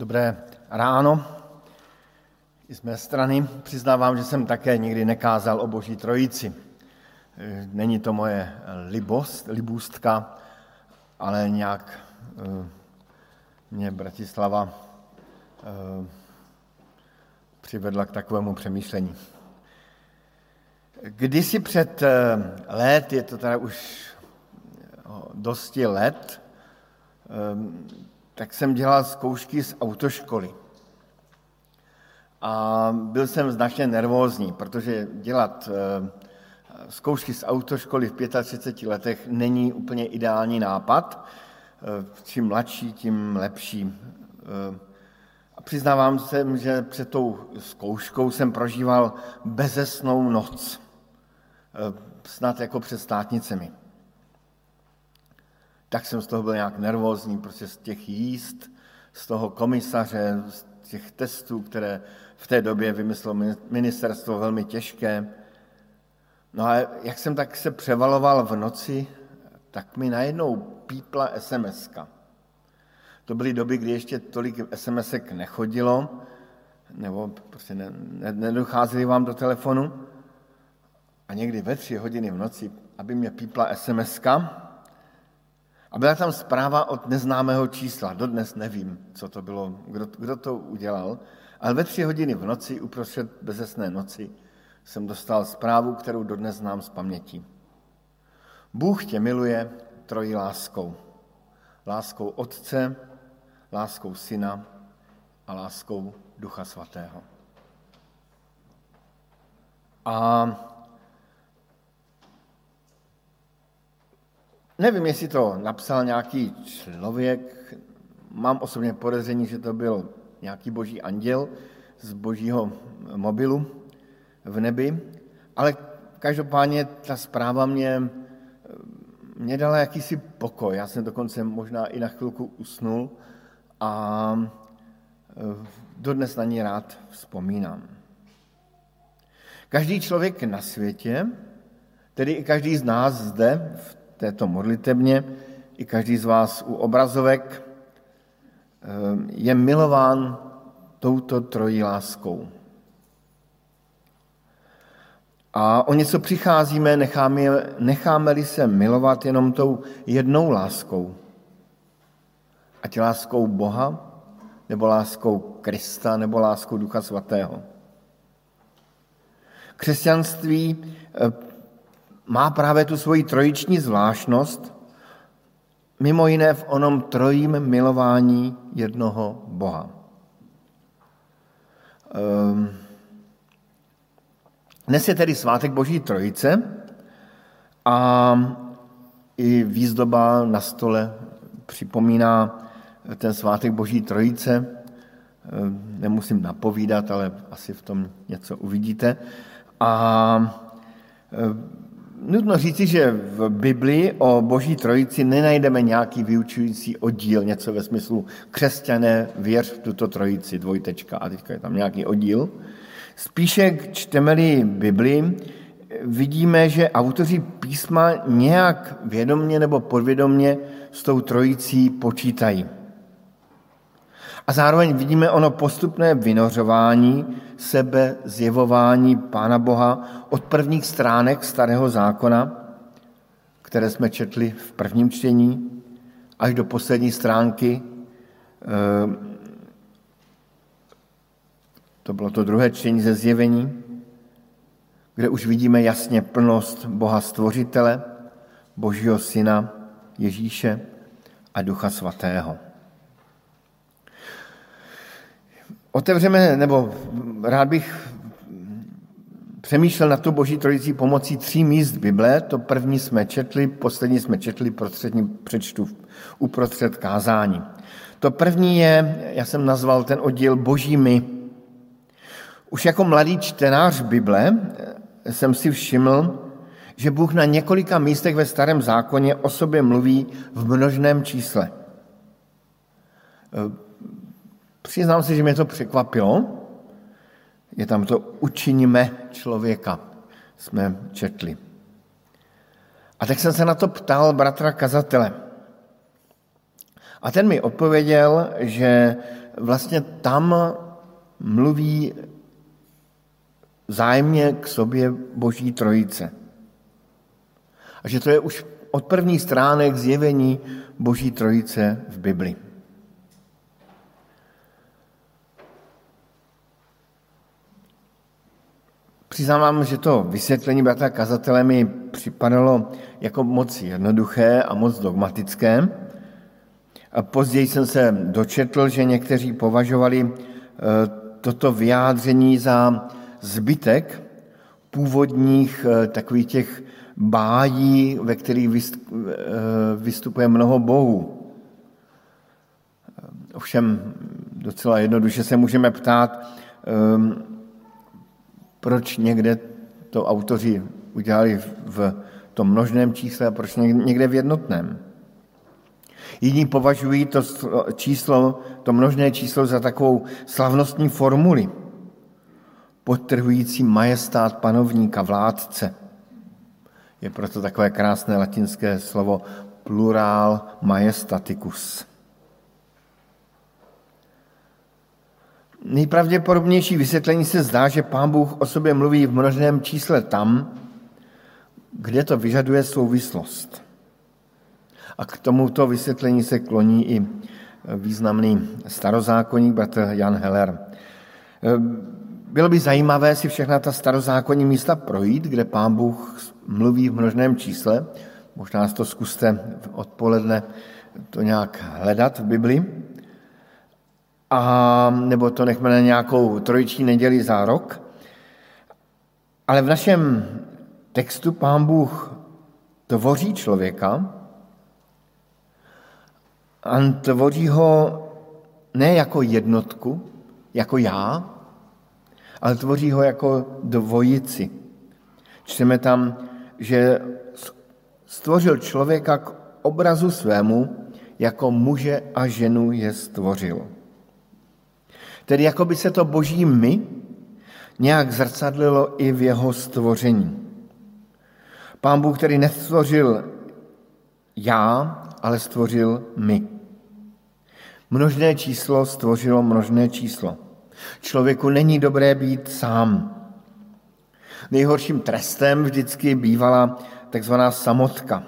Dobré ráno. I z mé strany přiznávám, že jsem také nikdy nekázal o Boží trojici. Není to moje libost, libůstka, ale nějak eh, mě Bratislava eh, přivedla k takovému přemýšlení. Kdysi před eh, let, je to teda už dosti let, tak jsem dělal zkoušky z autoškoly. A byl jsem značně nervózní, protože dělat eh, zkoušky z autoškoly v 35 letech není úplně ideální nápad. Eh, čím mladší, tím lepší. Eh, a přiznávám se, že před tou zkouškou jsem prožíval bezesnou noc. Snad jako před státnicemi tak jsem z toho byl nějak nervózní, prostě z těch jíst, z toho komisaře, z těch testů, které v té době vymyslelo ministerstvo velmi těžké. No a jak jsem tak se převaloval v noci, tak mi najednou pípla sms -ka. To byly doby, kdy ještě tolik sms nechodilo, nebo prostě ne, ne, nedocházeli vám do telefonu. A někdy ve tři hodiny v noci, aby mě pípla sms -ka, a byla tam zpráva od neznámého čísla. Dodnes nevím, co to bylo, kdo, kdo to udělal, ale ve tři hodiny v noci, uprostřed bezesné noci, jsem dostal zprávu, kterou dodnes znám z paměti. Bůh tě miluje trojí láskou. Láskou Otce, láskou Syna a láskou Ducha Svatého. A Nevím, jestli to napsal nějaký člověk, mám osobně podezření, že to byl nějaký boží anděl z božího mobilu v nebi, ale každopádně ta zpráva mě, mě dala jakýsi pokoj. Já jsem dokonce možná i na chvilku usnul a e, dodnes na ní rád vzpomínám. Každý člověk na světě, tedy i každý z nás zde v této modlitebně, i každý z vás u obrazovek, eh, je milován touto trojí láskou. A o něco přicházíme, necháme, necháme-li se milovat jenom tou jednou láskou, ať láskou Boha, nebo láskou Krista, nebo láskou Ducha Svatého. Křesťanství má právě tu svoji trojiční zvláštnost, mimo jiné v onom trojím milování jednoho Boha. Ehm, dnes je tedy svátek Boží trojice a i výzdoba na stole připomíná ten svátek Boží trojice. Ehm, nemusím napovídat, ale asi v tom něco uvidíte. A ehm, nutno říci, že v Biblii o Boží trojici nenajdeme nějaký vyučující oddíl, něco ve smyslu křesťané věř v tuto trojici, dvojtečka, a teďka je tam nějaký oddíl. Spíše čteme-li Biblii, vidíme, že autoři písma nějak vědomně nebo podvědomně s tou trojicí počítají. A zároveň vidíme ono postupné vynořování sebe, zjevování Pána Boha od prvních stránek Starého zákona, které jsme četli v prvním čtení, až do poslední stránky, eh, to bylo to druhé čtení ze zjevení, kde už vidíme jasně plnost Boha Stvořitele, Božího Syna Ježíše a Ducha Svatého. Otevřeme, nebo rád bych přemýšlel na tu boží trojicí pomocí tří míst Bible. To první jsme četli, poslední jsme četli prostřední přečtu uprostřed kázání. To první je, já jsem nazval ten oddíl božími. Už jako mladý čtenář Bible jsem si všiml, že Bůh na několika místech ve starém zákoně o sobě mluví v množném čísle. Přiznám se, že mě to překvapilo. Je tam to učiníme člověka, jsme četli. A tak jsem se na to ptal bratra kazatele. A ten mi odpověděl, že vlastně tam mluví zájemně k sobě Boží trojice. A že to je už od prvních stránek zjevení Boží trojice v Bibli. Přiznávám, že to vysvětlení bratra kazatele mi připadalo jako moc jednoduché a moc dogmatické. A později jsem se dočetl, že někteří považovali eh, toto vyjádření za zbytek původních eh, takových těch bájí, ve kterých eh, vystupuje mnoho bohů. Ovšem docela jednoduše se můžeme ptát, proč někde to autoři udělali v tom množném čísle a proč někde v jednotném. Jiní považují to číslo, to množné číslo za takovou slavnostní formuli, podtrhující majestát panovníka, vládce. Je proto takové krásné latinské slovo plural majestaticus. Nejpravděpodobnější vysvětlení se zdá, že pán Bůh o sobě mluví v množném čísle tam, kde to vyžaduje souvislost. A k tomuto vysvětlení se kloní i významný starozákonník bratr Jan Heller. Bylo by zajímavé si všechna ta starozákonní místa projít, kde pán Bůh mluví v množném čísle. Možná to zkuste odpoledne to nějak hledat v Bibli a, nebo to nechme na nějakou trojiční neděli za rok. Ale v našem textu pán Bůh tvoří člověka a tvoří ho ne jako jednotku, jako já, ale tvoří ho jako dvojici. Čteme tam, že stvořil člověka k obrazu svému, jako muže a ženu je stvořil. Tedy jako by se to boží my nějak zrcadlilo i v jeho stvoření. Pán Bůh, který nestvořil já, ale stvořil my. Množné číslo stvořilo množné číslo. Člověku není dobré být sám. Nejhorším trestem vždycky bývala takzvaná samotka,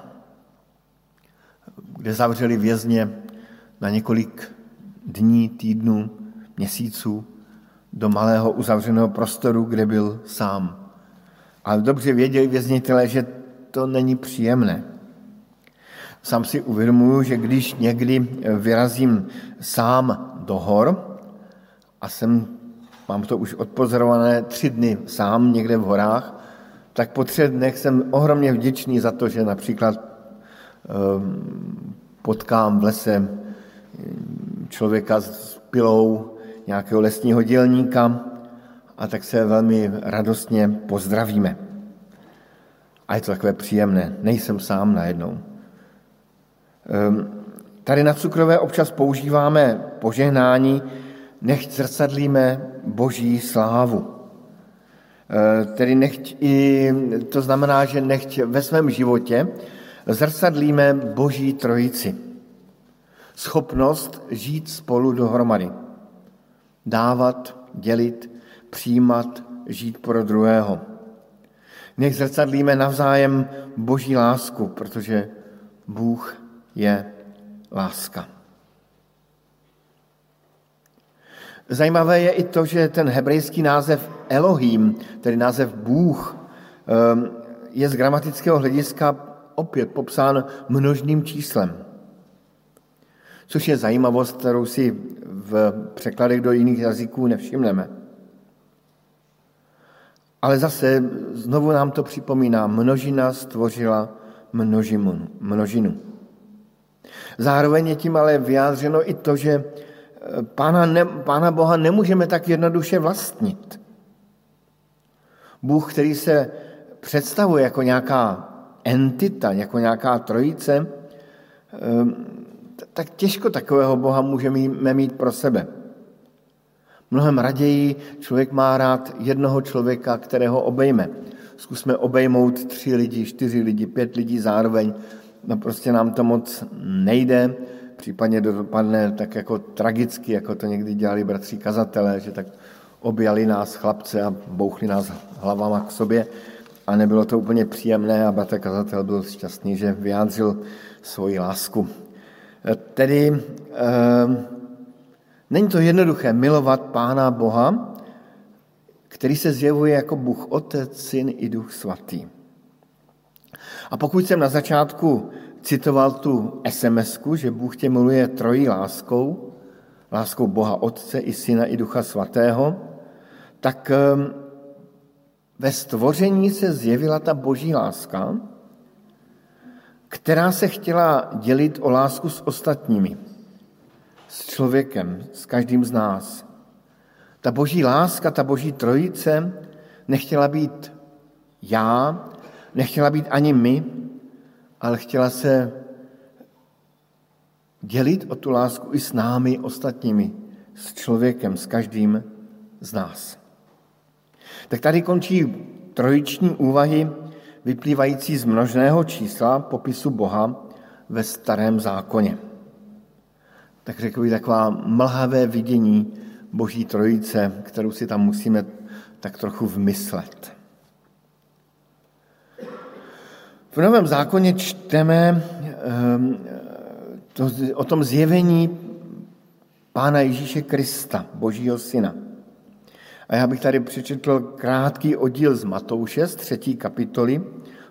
kde zavřeli vězně na několik dní, týdnů, měsíců do malého uzavřeného prostoru, kde byl sám. Ale dobře věděli věznitelé, že to není příjemné. Sám si uvědomuju, že když někdy vyrazím sám do hor a jsem, mám to už odpozorované, tři dny sám někde v horách, tak po třech dnech jsem ohromně vděčný za to, že například ehm, potkám v lese člověka s pilou nějakého lesního dělníka a tak se velmi radostně pozdravíme. A je to takové příjemné, nejsem sám najednou. Ehm, tady na cukrové občas používáme požehnání, nechť zrcadlíme boží slávu. Ehm, tedy nechť i, to znamená, že nechť ve svém životě zrcadlíme boží trojici. Schopnost žít spolu dohromady dávat, dělit, přijímat, žít pro druhého. Nech zrcadlíme navzájem boží lásku, protože Bůh je láska. Zajímavé je i to, že ten hebrejský název Elohim, tedy název Bůh, ehm, je z gramatického hlediska opět popsán množným číslem. Což je zajímavost, kterou si v překladech do jiných jazyků nevšimneme. Ale zase znovu nám to připomíná, množina stvořila množinu. množinu. Zároveň je tím ale vyjádřeno i to, že Pána, ne, Pána Boha nemůžeme tak jednoduše vlastnit. Bůh, který se představuje jako nějaká entita, jako nějaká trojice, tak těžko takového Boha můžeme mít pro sebe. Mnohem raději člověk má rád jednoho člověka, kterého obejme. Zkusme obejmout tři lidi, čtyři lidi, pět lidí zároveň. No prostě nám to moc nejde. případně dopadne tak jako tragicky, jako to někdy dělali bratří kazatelé, že tak objali nás chlapce a bouchli nás hlavama k sobě a nebylo to úplně příjemné a bratr kazatel byl šťastný, že vyjádřil svoji lásku. Tedy eh, není to jednoduché milovat Pána Boha, který se zjevuje jako Bůh Otec, Syn i Duch Svatý. A pokud jsem na začátku citoval tu sms že Bůh tě miluje trojí láskou, láskou Boha Otce i Syna i Ducha Svatého, tak ehm, ve stvoření se zjevila ta boží láska, která se chtěla dělit o lásku s ostatními, s člověkem, s každým z nás. Ta boží láska, ta boží trojice nechtěla být já, nechtěla být ani my, ale chtěla se dělit o tu lásku i s námi ostatními, s člověkem, s každým z nás. Tak tady končí trojiční úvahy vyplývající z množného čísla popisu Boha ve starém zákoně. Tak řekl bych taková mlhavé vidění Boží trojice, kterou si tam musíme tak trochu vmyslet. V Novém zákoně čteme ehm, to, o tom zjevení Pána Ježíše Krista, Božího Syna. A já bych tady přečetl krátký oddíl z Matouše z třetí kapitoly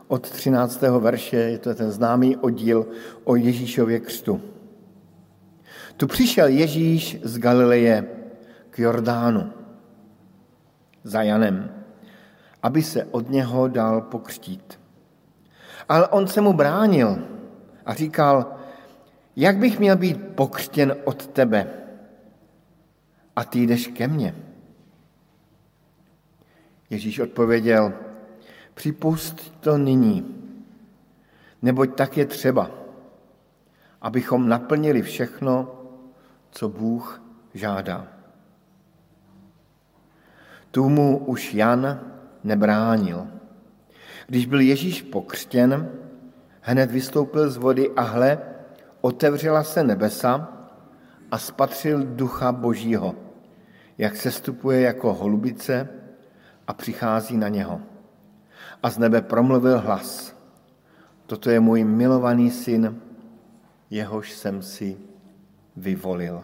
od 13. verše, je to ten známý oddíl o Ježíšově křtu. Tu přišel Ježíš z Galileje k Jordánu za Janem, aby se od něho dal pokřtít. Ale on se mu bránil a říkal, jak bych měl být pokřtěn od tebe a ty jdeš ke mně. Ježíš odpověděl, připust to nyní, neboť tak je třeba, abychom naplnili všechno, co Bůh žádá. Tu mu už Jan nebránil. Když byl Ježíš pokřtěn, hned vystoupil z vody a hle, otevřela se nebesa a spatřil ducha božího, jak se stupuje jako holubice a přichází na něho. A z nebe promluvil hlas. Toto je můj milovaný syn, jehož jsem si vyvolil.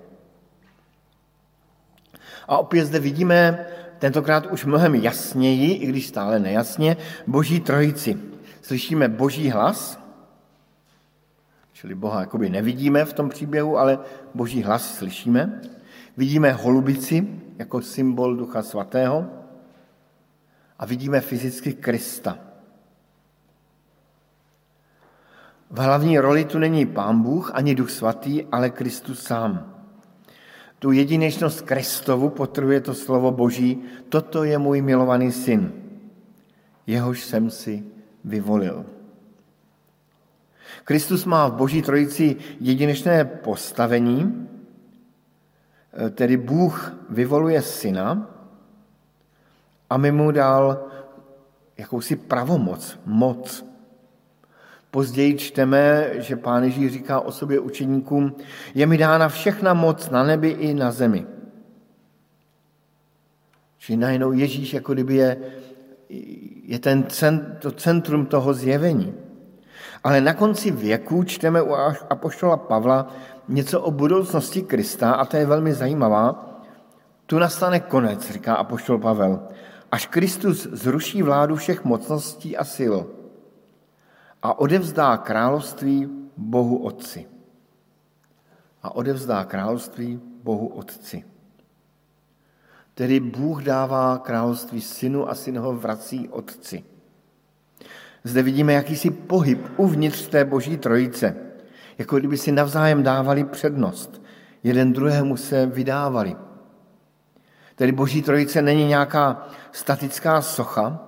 A opět zde vidíme tentokrát už mnohem jasněji, i když stále nejasně, boží trojici. Slyšíme boží hlas, čili Boha jakoby nevidíme v tom příběhu, ale boží hlas slyšíme. Vidíme holubici jako symbol Ducha Svatého a vidíme fyzicky Krista. V hlavní roli tu není Pán Bůh ani Duch Svatý, ale Kristus sám. Tu jedinečnost Kristovu potrhuje to slovo Boží, toto je můj milovaný syn, jehož jsem si vyvolil. Kristus má v Boží trojici jedinečné postavení, tedy Bůh vyvoluje syna a my mu dal jakousi pravomoc, moc. Později čteme, že pán Ježíš říká o sobě učeníkům, je mi dána všechna moc na nebi i na zemi. Čili najednou Ježíš jako kdyby je, je ten cent, to centrum toho zjevení. Ale na konci věku čteme u apoštola Pavla něco o budoucnosti Krista a to je velmi zajímavá. Tu nastane konec, říká apoštol Pavel, až Kristus zruší vládu všech mocností a sil a odevzdá království Bohu Otci. A odevzdá království Bohu Otci. Tedy Bůh dává království synu a syn ho vrací Otci. Zde vidíme jakýsi pohyb uvnitř té boží trojice, jako kdyby si navzájem dávali přednost. Jeden druhému se vydávali. Tedy boží trojice není nějaká statická socha,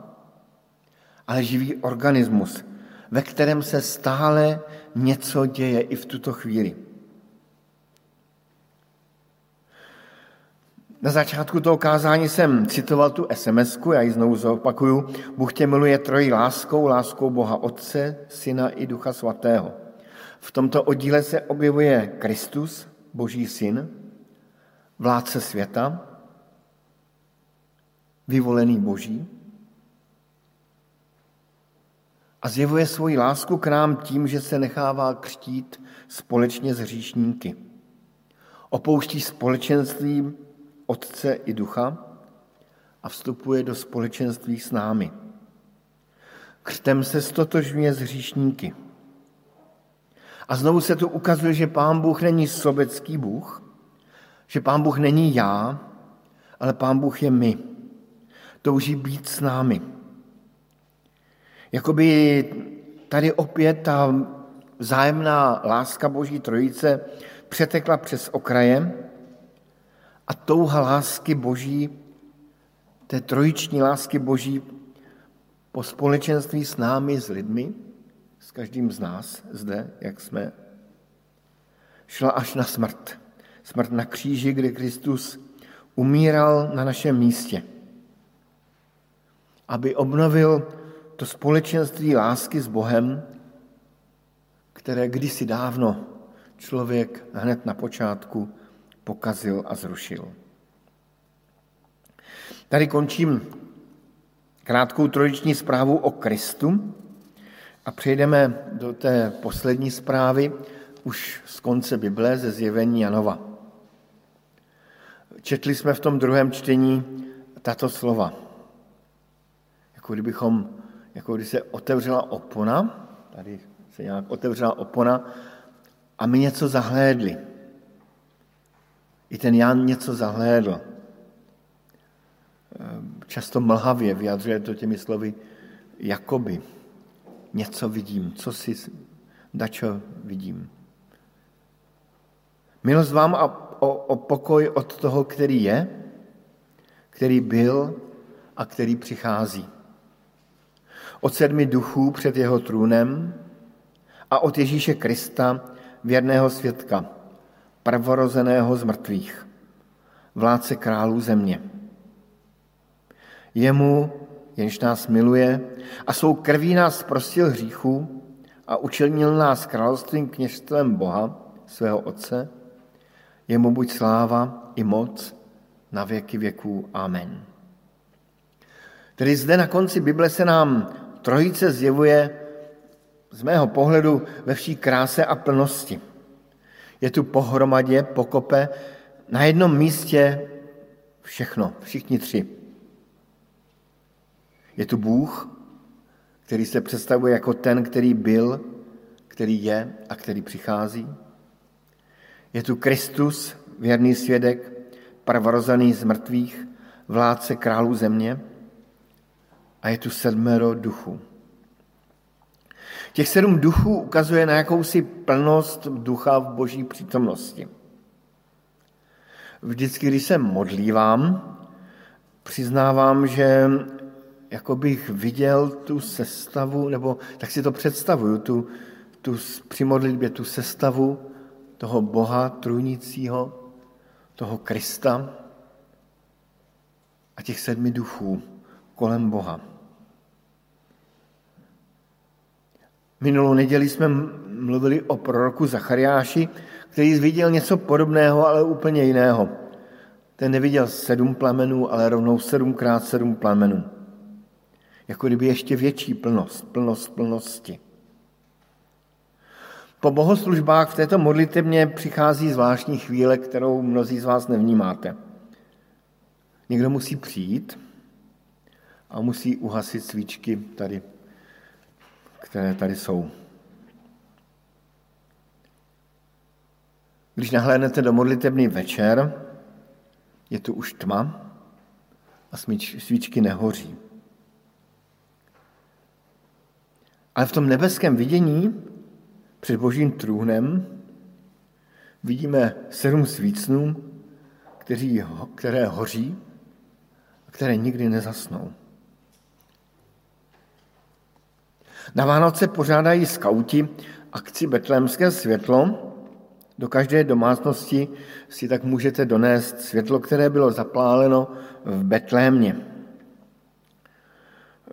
ale živý organismus, ve kterém se stále něco děje i v tuto chvíli. Na začátku toho kázání jsem citoval tu sms já ji znovu zopakuju. Bůh tě miluje trojí láskou, láskou Boha Otce, Syna i Ducha Svatého. V tomto oddíle se objevuje Kristus, Boží syn, vládce světa, vyvolený Boží, a zjevuje svoji lásku k nám tím, že se nechává křtít společně s hříšníky. Opouští společenství Otce i Ducha a vstupuje do společenství s námi. Křtem se stotožňuje s hříšníky. A znovu se tu ukazuje, že Pán Bůh není sobecký Bůh, že Pán Bůh není já, ale Pán Bůh je my. Touží být s námi. Jakoby tady opět ta vzájemná láska Boží trojice přetekla přes okraje a touha lásky Boží, té trojiční lásky Boží po společenství s námi, s lidmi, s každým z nás zde, jak jsme, šla až na smrt. Smrt na kříži, kde Kristus umíral na našem místě, aby obnovil to společenství lásky s Bohem, které kdysi dávno člověk hned na počátku pokazil a zrušil. Tady končím krátkou trojiční zprávu o Kristu a přejdeme do té poslední zprávy už z konce Bible, ze zjevení Janova. Četli jsme v tom druhém čtení tato slova. Jako kdybychom, jako když se otevřela opona, tady se nějak otevřela opona a my něco zahlédli. I ten Jan něco zahlédl. Často mlhavě vyjadřuje to těmi slovy jakoby. Něco vidím, co si dačo vidím. Milost vám a o, o pokoj od toho, který je, který byl a který přichází. Od sedmi duchů před jeho trůnem a od Ježíše Krista, věrného světka, prvorozeného z mrtvých, vládce králů země. Jemu, jenž nás miluje a svou krví nás prostil hříchů a učinil nás královstvím kněžstvem Boha, svého Otce, jemu buď sláva i moc na věky věků. Amen. Tedy zde na konci Bible se nám trojice zjevuje z mého pohledu ve vší kráse a plnosti. Je tu pohromadě, pokope, na jednom místě všechno, všichni tři. Je tu Bůh, který se představuje jako ten, který byl, který je a který přichází. Je tu Kristus, věrný svědek, prvorozený z mrtvých, vládce králů země. A je tu sedmero duchů. Těch sedm duchů ukazuje na jakousi plnost ducha v boží přítomnosti. Vždycky, když se modlívám, přiznávám, že jako bych viděl tu sestavu, nebo tak si to představuju, tu, tu při modlitbě tu sestavu toho Boha trůnicího, toho Krista a těch sedmi duchů kolem Boha. Minulou neděli jsme mluvili o proroku Zachariáši, který viděl něco podobného, ale úplně jiného. Ten neviděl sedm plamenů, ale rovnou sedmkrát sedm plamenů. Jako kdyby ještě větší plnost, plnost plnosti. Po bohoslužbách v této modlitebně přichází zvláštní chvíle, kterou mnozí z vás nevnímáte. Někdo musí přijít a musí uhasit svíčky tady které tady jsou. Když nahlédnete do modlitebný večer, je tu už tma a svíčky nehoří. Ale v tom nebeském vidění před božím trůnem vidíme sedm svícnů, které hoří a které nikdy nezasnou. Na Vánoce pořádají skauti akci Betlémské světlo. Do každé domácnosti si tak můžete donést světlo, které bylo zapláleno v Betlémě.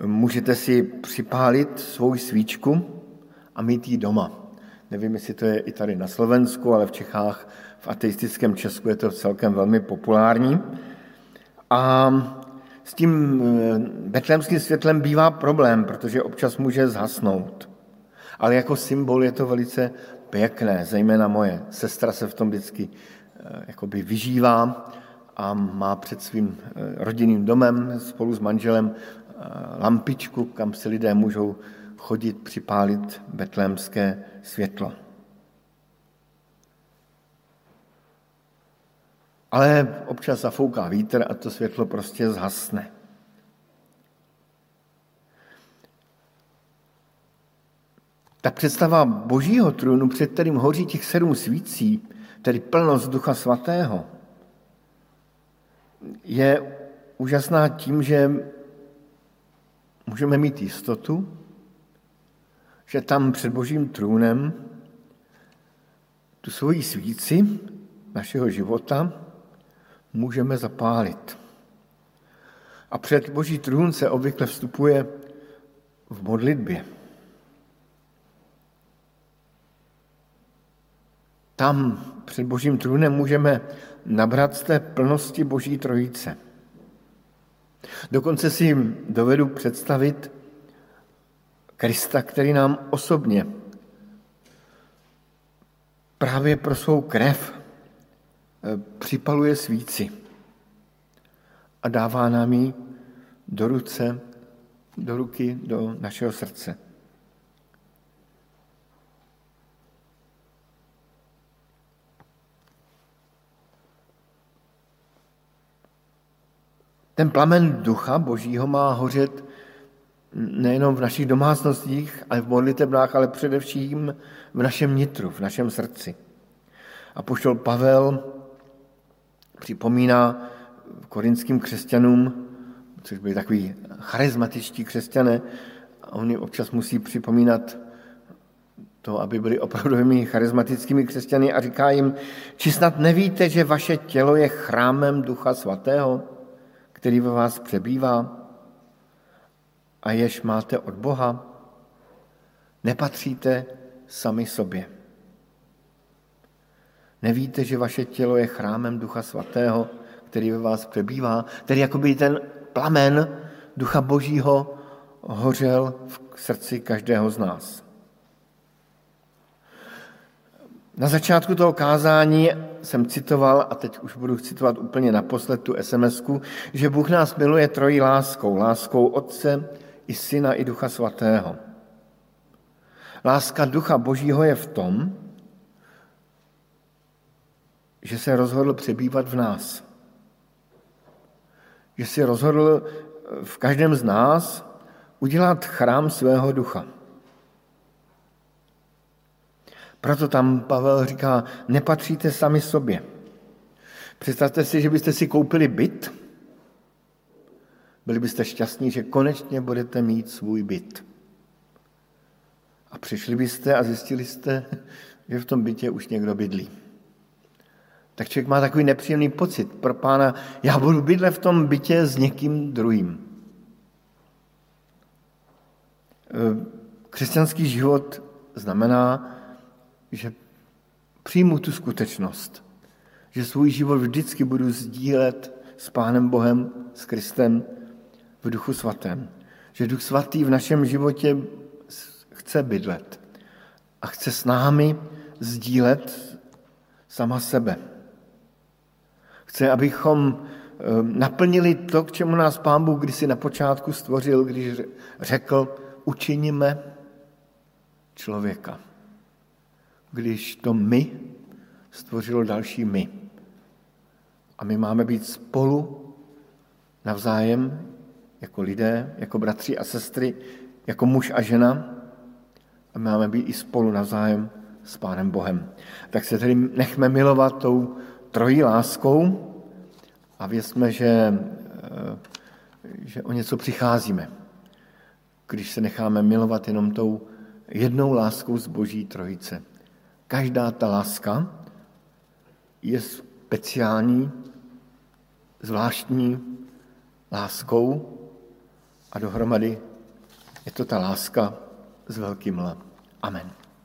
Můžete si připálit svou svíčku a mít ji doma. Nevím, jestli to je i tady na Slovensku, ale v Čechách, v ateistickém Česku je to celkem velmi populární. A s tím eh, betlémským světlem bývá problém, protože občas může zhasnout. Ale jako symbol je to velice pěkné, zejména moje sestra se v tom vždycky eh, jakoby vyžívá a má před svým eh, rodinným domem spolu s manželem lampičku, kam si lidé můžou chodit připálit betlémské světlo. Ale občas zafouká vítr a to světlo prostě zhasne. Ta představa božího trůnu, před kterým hoří těch sedm svící, tedy plnost Ducha Svatého, je úžasná tím, že můžeme mít jistotu, že tam před božím trůnem tu svoji svíci našeho života můžeme zapálit. A před boží trůn se obvykle vstupuje v modlitbě. Tam před božím trůnem můžeme nabrat z té plnosti boží trojice. Dokonce si dovedu představit Krista, který nám osobně právě pro svou krev připaluje svíci a dává nám ji do ruce, do ruky, do našeho srdce. Ten plamen ducha božího má hořet nejenom v našich domácnostích, ale v modlitebnách, ale především v našem nitru, v našem srdci. A poštol Pavel připomíná korinským křesťanům, což byli takový charizmatičtí křesťané, a oni občas musí připomínat to, aby byli opravdovými charizmatickými křesťany a říká jim, či snad nevíte, že vaše tělo je chrámem Ducha Svatého, který ve vás přebývá? a jež máte od Boha, nepatříte sami sobě. Nevíte, že vaše tělo je chrámem Ducha Svatého, který ve vás přebývá, jako by ten plamen Ducha Božího hořel v srdci každého z nás. Na začátku toho kázání jsem citoval, a teď už budu citovat úplně naposled tu sms že Bůh nás miluje trojí láskou. Láskou Otce, i Syna, i Ducha Svatého. Láska Ducha Božího je v tom, že se rozhodl přebývat v nás. Že si rozhodl v každém z nás udělat chrám svého ducha. Proto tam Pavel říká, nepatříte sami sobě. Představte si, že byste si koupili byt, byli byste šťastní, že konečně budete mít svůj byt. A přišli byste a zjistili jste, že v tom bytě už někdo bydlí. Tak člověk má takový nepříjemný pocit pro pána, já budu bydlet v tom bytě s někým druhým. E, křesťanský život znamená, že přijmu tu skutečnost, že svůj život vždycky budu sdílet s Pánem Bohem, s Kristem, v Duchu Svatém. Že Duch Svatý v našem životě chce bydlet a chce s námi sdílet sama sebe. Chce, abychom ehm, naplnili to, k čemu nás Pán Bůh kdysi na počátku stvořil, když řekl, učiníme člověka. Když to my stvořilo další my. A my máme být spolu navzájem jako lidé, jako bratři a sestry, jako muž a žena a máme být i spolu navzájem s Pánem Bohem. Tak se tedy nechme milovat tou trojí láskou a věřme, že, eh, že o něco přicházíme, když se necháme milovat jenom tou jednou láskou z Boží trojice. Každá ta láska je speciální, zvláštní láskou, a dohromady je to ta láska s velkým L. Amen.